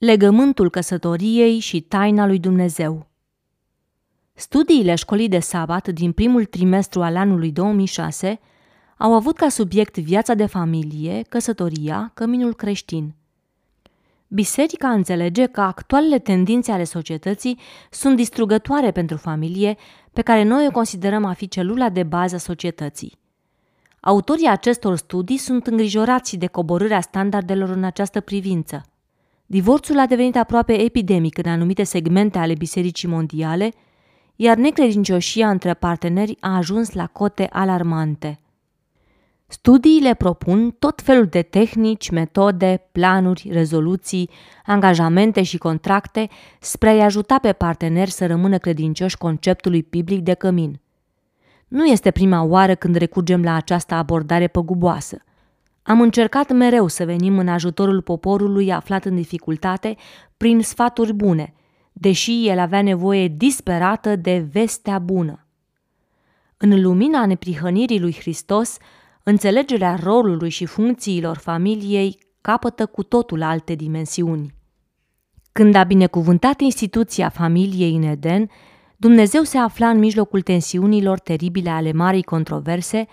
Legământul căsătoriei și taina lui Dumnezeu Studiile școlii de sabat din primul trimestru al anului 2006 au avut ca subiect viața de familie, căsătoria, căminul creștin. Biserica înțelege că actualele tendințe ale societății sunt distrugătoare pentru familie, pe care noi o considerăm a fi celula de bază a societății. Autorii acestor studii sunt îngrijorați de coborârea standardelor în această privință. Divorțul a devenit aproape epidemic în anumite segmente ale bisericii mondiale, iar necredincioșia între parteneri a ajuns la cote alarmante. Studiile propun tot felul de tehnici, metode, planuri, rezoluții, angajamente și contracte spre a-i ajuta pe parteneri să rămână credincioși conceptului biblic de cămin. Nu este prima oară când recurgem la această abordare păguboasă. Am încercat mereu să venim în ajutorul poporului aflat în dificultate prin sfaturi bune, deși el avea nevoie disperată de vestea bună. În lumina neprihănirii lui Hristos, înțelegerea rolului și funcțiilor familiei capătă cu totul alte dimensiuni. Când a binecuvântat instituția familiei în Eden, Dumnezeu se afla în mijlocul tensiunilor teribile ale marii controverse,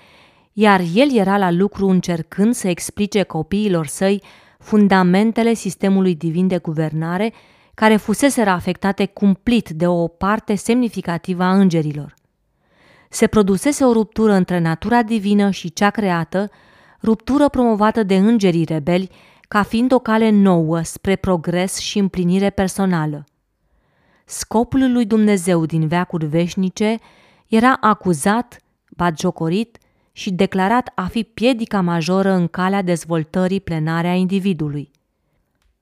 iar el era la lucru încercând să explice copiilor săi fundamentele sistemului divin de guvernare care fusese afectate cumplit de o parte semnificativă a îngerilor. Se produsese o ruptură între natura divină și cea creată, ruptură promovată de îngerii rebeli ca fiind o cale nouă spre progres și împlinire personală. Scopul lui Dumnezeu din veacuri veșnice era acuzat, batjocorit și declarat a fi piedica majoră în calea dezvoltării plenare a individului.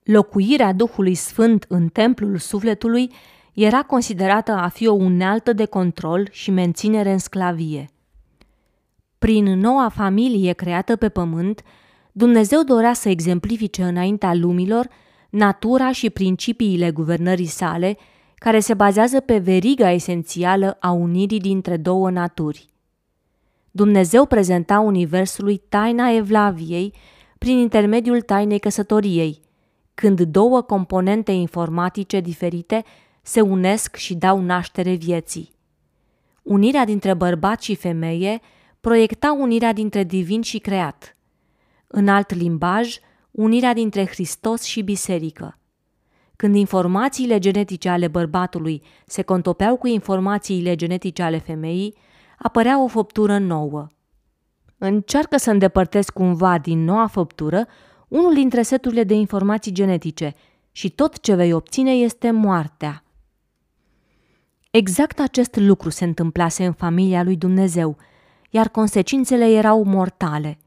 Locuirea Duhului Sfânt în templul sufletului era considerată a fi o unealtă de control și menținere în sclavie. Prin noua familie creată pe pământ, Dumnezeu dorea să exemplifice înaintea lumilor natura și principiile guvernării sale, care se bazează pe veriga esențială a unirii dintre două naturi. Dumnezeu prezenta Universului taina Evlaviei prin intermediul tainei căsătoriei, când două componente informatice diferite se unesc și dau naștere vieții. Unirea dintre bărbat și femeie proiecta unirea dintre divin și creat. În alt limbaj, unirea dintre Hristos și biserică. Când informațiile genetice ale bărbatului se contopeau cu informațiile genetice ale femeii, apărea o făptură nouă. Încearcă să îndepărtezi cumva din noua făptură unul dintre seturile de informații genetice și tot ce vei obține este moartea. Exact acest lucru se întâmplase în familia lui Dumnezeu, iar consecințele erau mortale.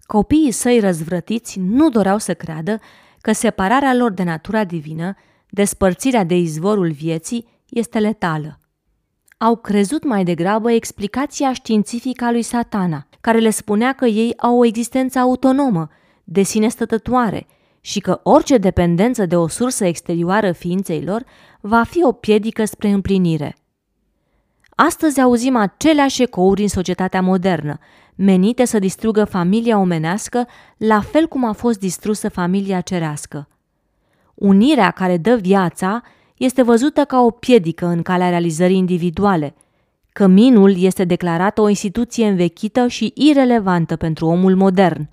Copiii săi răzvrătiți nu doreau să creadă că separarea lor de natura divină, despărțirea de izvorul vieții, este letală. Au crezut mai degrabă explicația științifică a lui satana, care le spunea că ei au o existență autonomă, de sine stătătoare și că orice dependență de o sursă exterioară ființei lor va fi o piedică spre împlinire. Astăzi auzim aceleași ecouri în societatea modernă, menite să distrugă familia omenească la fel cum a fost distrusă familia cerească. Unirea care dă viața este văzută ca o piedică în calea realizării individuale. Căminul este declarat o instituție învechită și irelevantă pentru omul modern.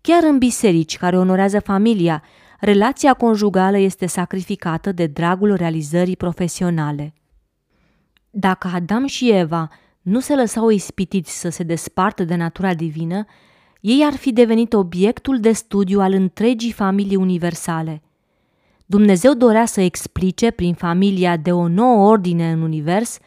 Chiar în biserici care onorează familia, relația conjugală este sacrificată de dragul realizării profesionale. Dacă Adam și Eva nu se lăsau ispitiți să se despartă de natura divină, ei ar fi devenit obiectul de studiu al întregii familii universale. Dumnezeu dorea să explice prin familia de o nouă ordine în univers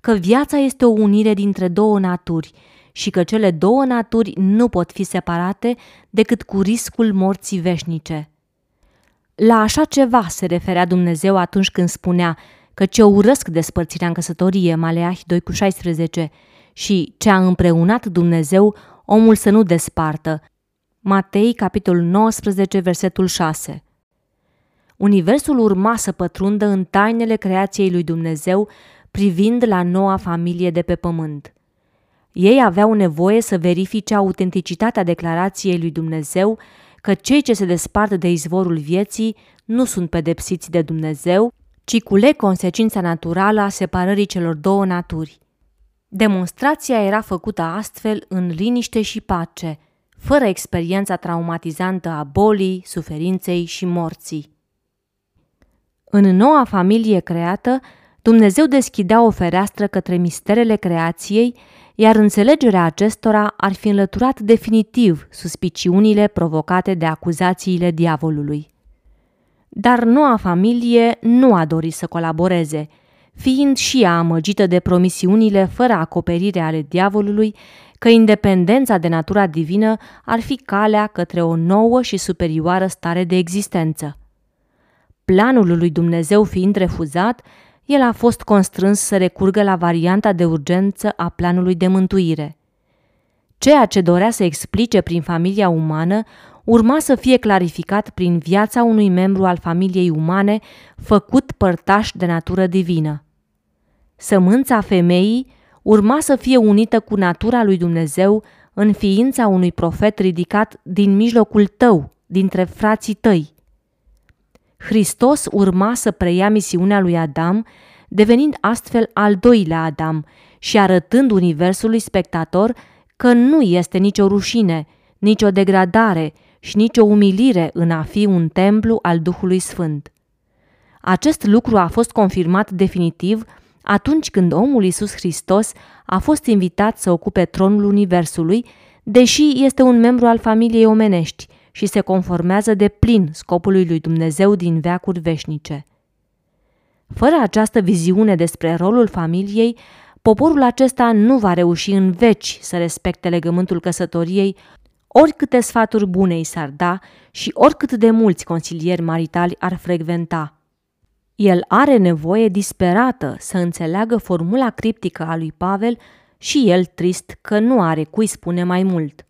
că viața este o unire dintre două naturi și că cele două naturi nu pot fi separate decât cu riscul morții veșnice. La așa ceva se referea Dumnezeu atunci când spunea că ce urăsc despărțirea în căsătorie, Maleahi 2 cu 16, și ce a împreunat Dumnezeu, omul să nu despartă. Matei, capitolul 19, versetul 6. Universul urma să pătrundă în tainele creației lui Dumnezeu, privind la noua familie de pe pământ. Ei aveau nevoie să verifice autenticitatea declarației lui Dumnezeu că cei ce se despart de izvorul vieții nu sunt pedepsiți de Dumnezeu, ci culeg consecința naturală a separării celor două naturi. Demonstrația era făcută astfel în liniște și pace, fără experiența traumatizantă a bolii, suferinței și morții. În noua familie creată, Dumnezeu deschidea o fereastră către misterele creației, iar înțelegerea acestora ar fi înlăturat definitiv suspiciunile provocate de acuzațiile diavolului. Dar noua familie nu a dorit să colaboreze, fiind și ea amăgită de promisiunile fără acoperire ale diavolului că independența de natura divină ar fi calea către o nouă și superioară stare de existență. Planul lui Dumnezeu fiind refuzat, el a fost constrâns să recurgă la varianta de urgență a planului de mântuire. Ceea ce dorea să explice prin familia umană urma să fie clarificat prin viața unui membru al familiei umane făcut părtaș de natură divină. Sămânța femeii urma să fie unită cu natura lui Dumnezeu în ființa unui profet ridicat din mijlocul tău, dintre frații tăi. Hristos urma să preia misiunea lui Adam, devenind astfel al doilea Adam și arătând universului spectator că nu este nicio rușine, nicio degradare și nicio umilire în a fi un templu al Duhului Sfânt. Acest lucru a fost confirmat definitiv atunci când omul Iisus Hristos a fost invitat să ocupe tronul Universului, deși este un membru al familiei omenești și se conformează de plin scopului lui Dumnezeu din veacuri veșnice. Fără această viziune despre rolul familiei, poporul acesta nu va reuși în veci să respecte legământul căsătoriei, oricâte sfaturi bune i s-ar da și oricât de mulți consilieri maritali ar frecventa – el are nevoie disperată să înțeleagă formula criptică a lui Pavel și el trist că nu are cui spune mai mult.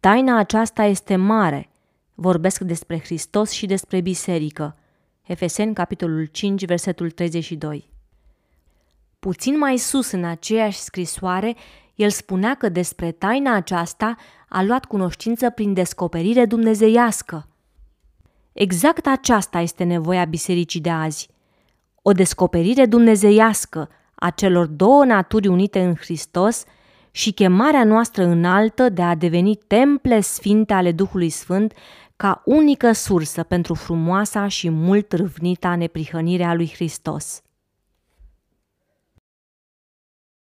Taina aceasta este mare. Vorbesc despre Hristos și despre biserică. Efeseni, capitolul 5, versetul 32. Puțin mai sus în aceeași scrisoare, el spunea că despre taina aceasta a luat cunoștință prin descoperire dumnezeiască – Exact aceasta este nevoia bisericii de azi. O descoperire dumnezeiască a celor două naturi unite în Hristos și chemarea noastră înaltă de a deveni temple sfinte ale Duhului Sfânt ca unică sursă pentru frumoasa și mult râvnita neprihănire a lui Hristos.